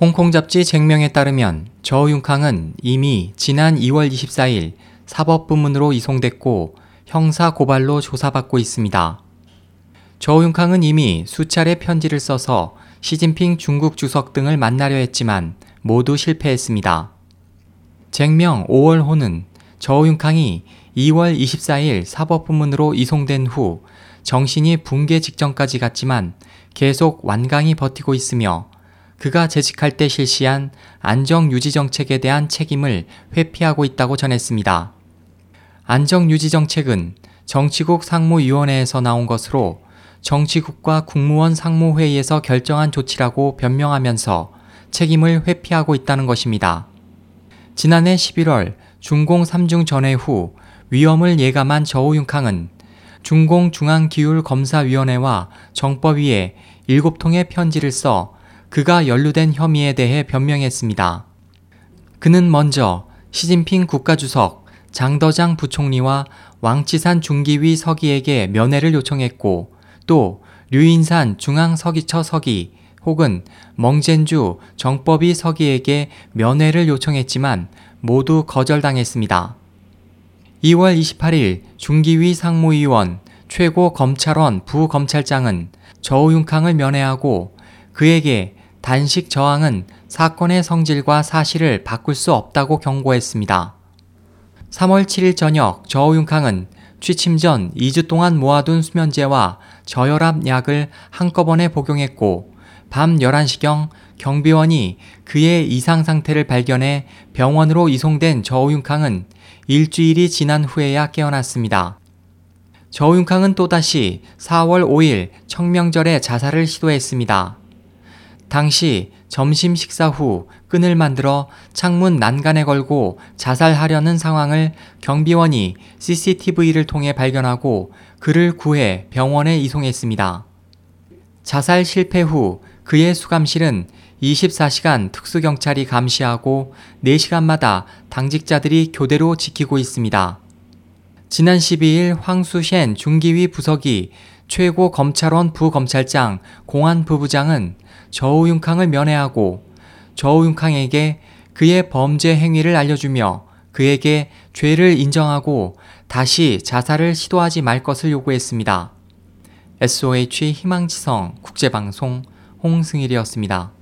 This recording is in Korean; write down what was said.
홍콩 잡지 쟁명에 따르면 저윤캉은 이미 지난 2월 24일 사법부문으로 이송됐고 형사 고발로 조사받고 있습니다. 저윤캉은 이미 수차례 편지를 써서 시진핑 중국 주석 등을 만나려 했지만 모두 실패했습니다. 쟁명 5월호는 저윤캉이 2월 24일 사법부문으로 이송된 후 정신이 붕괴 직전까지 갔지만 계속 완강히 버티고 있으며 그가 재직할 때 실시한 안정유지 정책에 대한 책임을 회피하고 있다고 전했습니다. 안정유지 정책은 정치국 상무위원회에서 나온 것으로 정치국과 국무원 상무회의에서 결정한 조치라고 변명하면서 책임을 회피하고 있다는 것입니다. 지난해 11월 중공 3중 전회 후 위험을 예감한 저우융캉은 중공중앙기율검사위원회와 정법위에 7통의 편지를 써 그가 연루된 혐의에 대해 변명했습니다. 그는 먼저 시진핑 국가주석, 장더장 부총리와 왕치산 중기위 서기에게 면회를 요청했고 또 류인산 중앙서기처 서기 혹은 멍젠주 정법위 서기에게 면회를 요청했지만 모두 거절당했습니다. 2월 28일 중기위 상무위원 최고 검찰원 부검찰장은 저우융캉을 면회하고 그에게 단식 저항은 사건의 성질과 사실을 바꿀 수 없다고 경고했습니다. 3월 7일 저녁 저우융캉은 취침 전 2주 동안 모아둔 수면제와 저혈압 약을 한꺼번에 복용했고 밤 11시경 경비원이 그의 이상 상태를 발견해 병원으로 이송된 저우융캉은 일주일이 지난 후에야 깨어났습니다. 저우융캉은 또다시 4월 5일 청명절에 자살을 시도했습니다. 당시 점심 식사 후 끈을 만들어 창문 난간에 걸고 자살하려는 상황을 경비원이 CCTV를 통해 발견하고 그를 구해 병원에 이송했습니다. 자살 실패 후 그의 수감실은 24시간 특수경찰이 감시하고 4시간마다 당직자들이 교대로 지키고 있습니다. 지난 12일 황수셴 중기위 부서기 최고 검찰원 부검찰장 공안 부부장은 저우융캉을 면회하고 저우융캉에게 그의 범죄 행위를 알려주며 그에게 죄를 인정하고 다시 자살을 시도하지 말 것을 요구했습니다. SOH 희망지성 국제방송 홍승일이었습니다.